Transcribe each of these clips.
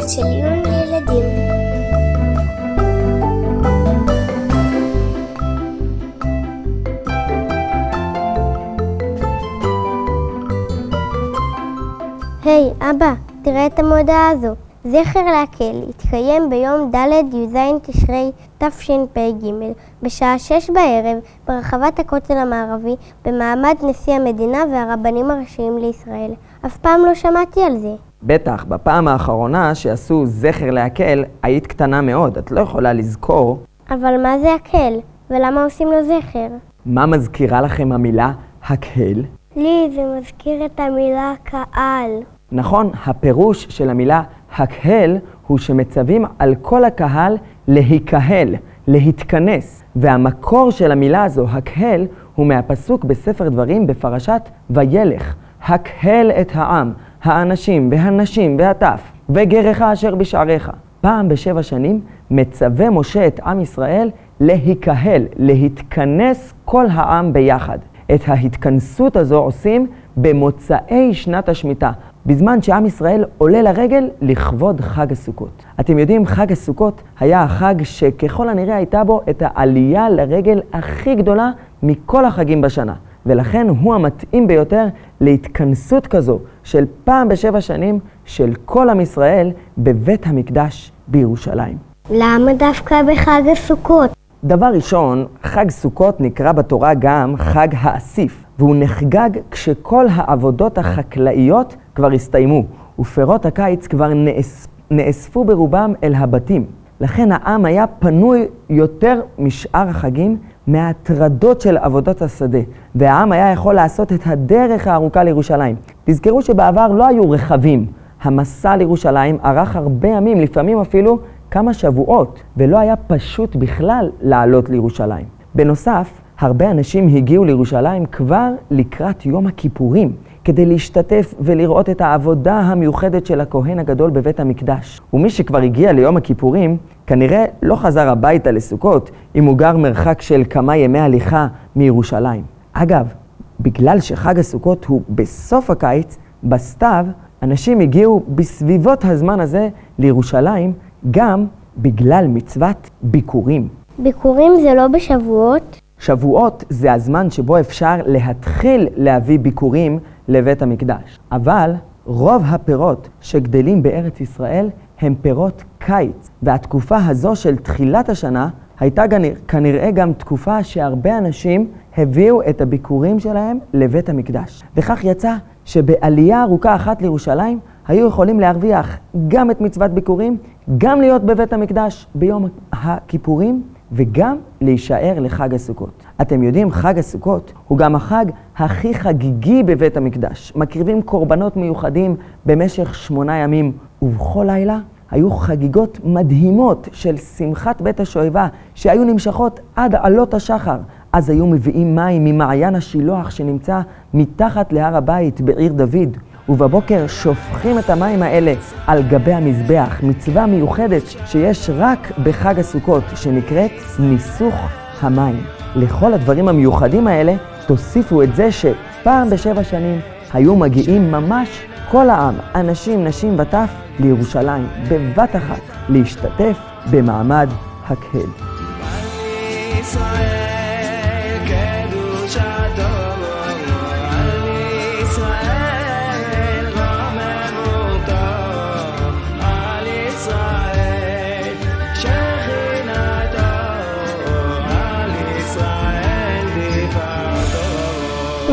דקות של עיון לילדים. היי, אבא, תראה את המודעה הזו. זכר להקל יתקיים ביום ד' י"ז תשרי תשפ"ג בשעה שש בערב ברחבת הכותל המערבי במעמד נשיא המדינה והרבנים הראשיים לישראל. אף פעם לא שמעתי על זה. בטח, בפעם האחרונה שעשו זכר להקל היית קטנה מאוד, את לא יכולה לזכור. אבל מה זה הקל? ולמה עושים לו זכר? מה מזכירה לכם המילה הקל? לי זה מזכיר את המילה קהל. נכון, הפירוש של המילה הקהל הוא שמצווים על כל הקהל להיקהל, להתכנס. והמקור של המילה הזו, הקהל, הוא מהפסוק בספר דברים בפרשת וילך. הקהל את העם, האנשים והנשים והטף, וגרך אשר בשעריך. פעם בשבע שנים מצווה משה את עם ישראל להיקהל, להתכנס כל העם ביחד. את ההתכנסות הזו עושים במוצאי שנת השמיטה, בזמן שעם ישראל עולה לרגל לכבוד חג הסוכות. אתם יודעים, חג הסוכות היה החג שככל הנראה הייתה בו את העלייה לרגל הכי גדולה מכל החגים בשנה. ולכן הוא המתאים ביותר להתכנסות כזו של פעם בשבע שנים של כל עם ישראל בבית המקדש בירושלים. למה דווקא בחג הסוכות? דבר ראשון, חג סוכות נקרא בתורה גם חג האסיף, והוא נחגג כשכל העבודות החקלאיות כבר הסתיימו, ופירות הקיץ כבר נאס... נאספו ברובם אל הבתים. לכן העם היה פנוי יותר משאר החגים מההטרדות של עבודות השדה, והעם היה יכול לעשות את הדרך הארוכה לירושלים. תזכרו שבעבר לא היו רכבים. המסע לירושלים ארך הרבה ימים, לפעמים אפילו כמה שבועות, ולא היה פשוט בכלל לעלות לירושלים. בנוסף, הרבה אנשים הגיעו לירושלים כבר לקראת יום הכיפורים, כדי להשתתף ולראות את העבודה המיוחדת של הכהן הגדול בבית המקדש. ומי שכבר הגיע ליום הכיפורים, כנראה לא חזר הביתה לסוכות, אם הוא גר מרחק של כמה ימי הליכה מירושלים. אגב, בגלל שחג הסוכות הוא בסוף הקיץ, בסתיו, אנשים הגיעו בסביבות הזמן הזה לירושלים, גם בגלל מצוות ביקורים. ביקורים זה לא בשבועות? שבועות זה הזמן שבו אפשר להתחיל להביא ביקורים לבית המקדש. אבל רוב הפירות שגדלים בארץ ישראל הם פירות קיץ, והתקופה הזו של תחילת השנה הייתה כנראה גם תקופה שהרבה אנשים הביאו את הביקורים שלהם לבית המקדש. וכך יצא שבעלייה ארוכה אחת לירושלים היו יכולים להרוויח גם את מצוות ביקורים, גם להיות בבית המקדש ביום הכיפורים וגם להישאר לחג הסוכות. אתם יודעים, חג הסוכות הוא גם החג הכי חגיגי בבית המקדש. מקריבים קורבנות מיוחדים במשך שמונה ימים, ובכל לילה היו חגיגות מדהימות של שמחת בית השואבה, שהיו נמשכות עד עלות השחר. אז היו מביאים מים ממעיין השילוח שנמצא מתחת להר הבית בעיר דוד. ובבוקר שופכים את המים האלה על גבי המזבח, מצווה מיוחדת שיש רק בחג הסוכות, שנקראת ניסוך המים. לכל הדברים המיוחדים האלה תוסיפו את זה שפעם בשבע שנים היו מגיעים ממש כל העם, אנשים, נשים וטף, לירושלים, בבת אחת, להשתתף במעמד הקהל. ישראל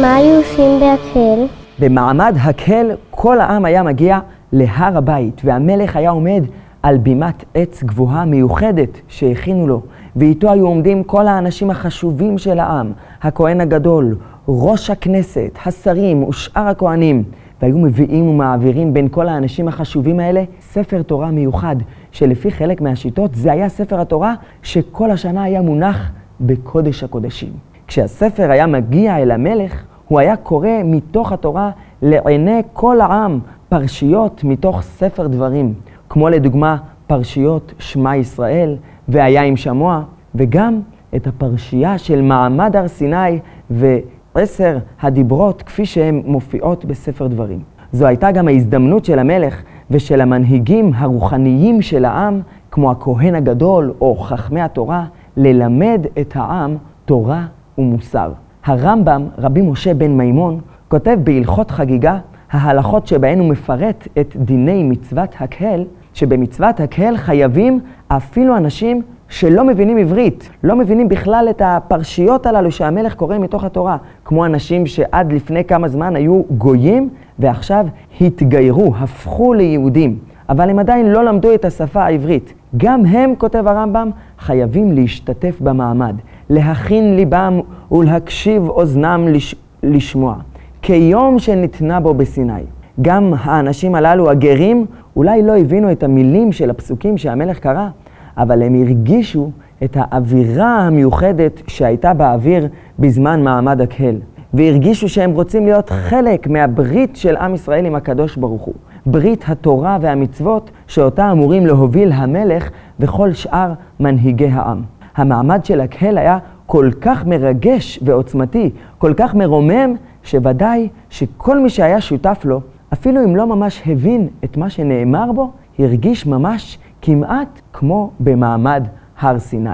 מה היו עושים בהקהל? במעמד הקהל כל העם היה מגיע להר הבית, והמלך היה עומד על בימת עץ גבוהה מיוחדת שהכינו לו, ואיתו היו עומדים כל האנשים החשובים של העם, הכהן הגדול, ראש הכנסת, השרים ושאר הכהנים, והיו מביאים ומעבירים בין כל האנשים החשובים האלה ספר תורה מיוחד, שלפי חלק מהשיטות זה היה ספר התורה שכל השנה היה מונח בקודש הקודשים. כשהספר היה מגיע אל המלך, הוא היה קורא מתוך התורה לעיני כל העם פרשיות מתוך ספר דברים, כמו לדוגמה פרשיות שמע ישראל והיה עם שמוע, וגם את הפרשייה של מעמד הר סיני ועשר הדיברות כפי שהן מופיעות בספר דברים. זו הייתה גם ההזדמנות של המלך ושל המנהיגים הרוחניים של העם, כמו הכהן הגדול או חכמי התורה, ללמד את העם תורה ומוסר. הרמב"ם, רבי משה בן מימון, כותב בהלכות חגיגה, ההלכות שבהן הוא מפרט את דיני מצוות הקהל, שבמצוות הקהל חייבים אפילו אנשים שלא מבינים עברית, לא מבינים בכלל את הפרשיות הללו שהמלך קורא מתוך התורה, כמו אנשים שעד לפני כמה זמן היו גויים ועכשיו התגיירו, הפכו ליהודים, אבל הם עדיין לא למדו את השפה העברית. גם הם, כותב הרמב"ם, חייבים להשתתף במעמד, להכין ליבם ולהקשיב אוזנם לש... לשמוע, כיום שניתנה בו בסיני. גם האנשים הללו, הגרים, אולי לא הבינו את המילים של הפסוקים שהמלך קרא, אבל הם הרגישו את האווירה המיוחדת שהייתה באוויר בזמן מעמד הקהל. והרגישו שהם רוצים להיות חלק מהברית של עם ישראל עם הקדוש ברוך הוא. ברית התורה והמצוות שאותה אמורים להוביל המלך וכל שאר מנהיגי העם. המעמד של הקהל היה כל כך מרגש ועוצמתי, כל כך מרומם, שוודאי שכל מי שהיה שותף לו, אפילו אם לא ממש הבין את מה שנאמר בו, הרגיש ממש כמעט כמו במעמד הר סיני.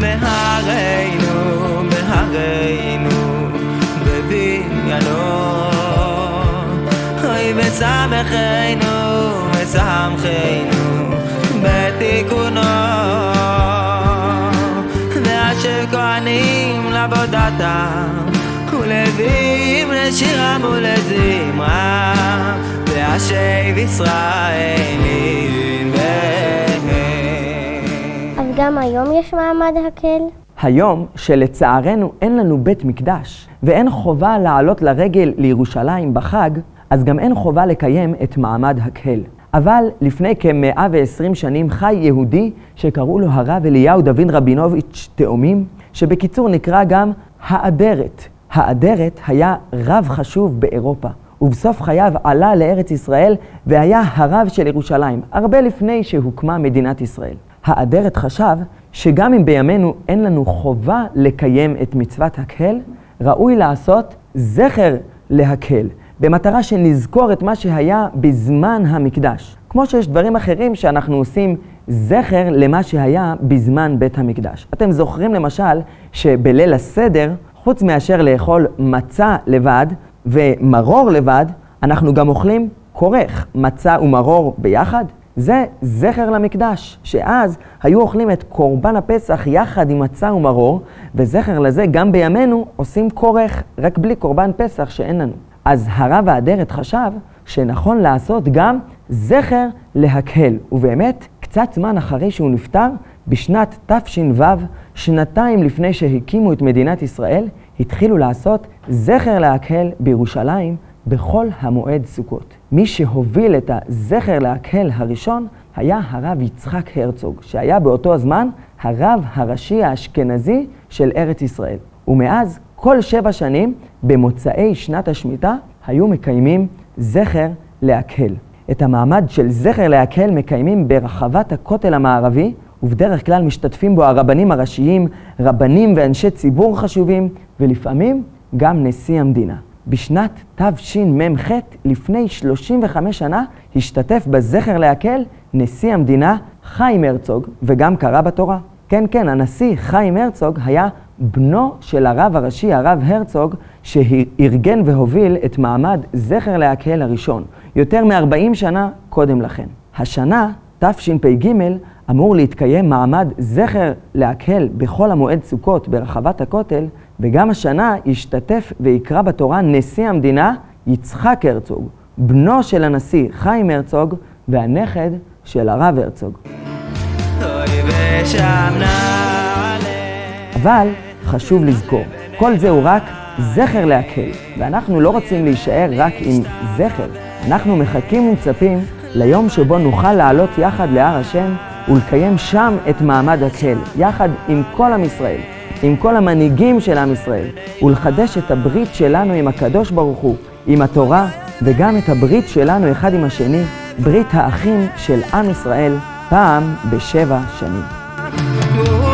מהרנו, מהרנו, בבניינו, אוי מסמכנו, מסמכנו, בתיקונו, ואשר כהנים לעבודתם, ולווים לשירם ולזמרם, ואשב ישראלים. גם היום יש מעמד הקל? היום, שלצערנו אין לנו בית מקדש, ואין חובה לעלות לרגל לירושלים בחג, אז גם אין חובה לקיים את מעמד הקהל. אבל לפני כ-120 שנים חי יהודי שקראו לו הרב אליהו דוד רבינוביץ' תאומים, שבקיצור נקרא גם האדרת. האדרת היה רב חשוב באירופה, ובסוף חייו עלה לארץ ישראל והיה הרב של ירושלים, הרבה לפני שהוקמה מדינת ישראל. האדרת חשב שגם אם בימינו אין לנו חובה לקיים את מצוות הקהל, ראוי לעשות זכר להקהל, במטרה שנזכור את מה שהיה בזמן המקדש. כמו שיש דברים אחרים שאנחנו עושים זכר למה שהיה בזמן בית המקדש. אתם זוכרים למשל שבליל הסדר, חוץ מאשר לאכול מצה לבד ומרור לבד, אנחנו גם אוכלים כורך, מצה ומרור ביחד. זה זכר למקדש, שאז היו אוכלים את קורבן הפסח יחד עם מצה ומרור, וזכר לזה גם בימינו עושים כורך, רק בלי קורבן פסח שאין לנו. אז הרב האדרת חשב שנכון לעשות גם זכר להקהל, ובאמת, קצת זמן אחרי שהוא נפטר, בשנת תש"ו, שנתיים לפני שהקימו את מדינת ישראל, התחילו לעשות זכר להקהל בירושלים בכל המועד סוכות. מי שהוביל את הזכר להקהל הראשון היה הרב יצחק הרצוג, שהיה באותו הזמן הרב הראשי האשכנזי של ארץ ישראל. ומאז, כל שבע שנים, במוצאי שנת השמיטה, היו מקיימים זכר להקהל. את המעמד של זכר להקהל מקיימים ברחבת הכותל המערבי, ובדרך כלל משתתפים בו הרבנים הראשיים, רבנים ואנשי ציבור חשובים, ולפעמים גם נשיא המדינה. בשנת תשמ"ח, לפני 35 שנה, השתתף בזכר להקל נשיא המדינה חיים הרצוג, וגם קרא בתורה. כן, כן, הנשיא חיים הרצוג היה בנו של הרב הראשי, הרב הרצוג, שארגן והוביל את מעמד זכר להקל הראשון, יותר מ-40 שנה קודם לכן. השנה, תשפ"ג, אמור להתקיים מעמד זכר להקל בחול המועד סוכות ברחבת הכותל, וגם השנה השתתף ויקרא בתורה נשיא המדינה יצחק הרצוג, בנו של הנשיא חיים הרצוג והנכד של הרב הרצוג. אבל חשוב לזכור, כל זה הוא רק זכר להקל, ואנחנו לא רוצים להישאר רק עם זכר, אנחנו מחכים ומצפים ליום שבו נוכל לעלות יחד להר השם ולקיים שם את מעמד הקהל, יחד עם כל עם ישראל. עם כל המנהיגים של עם ישראל, ולחדש את הברית שלנו עם הקדוש ברוך הוא, עם התורה, וגם את הברית שלנו אחד עם השני, ברית האחים של עם ישראל, פעם בשבע שנים.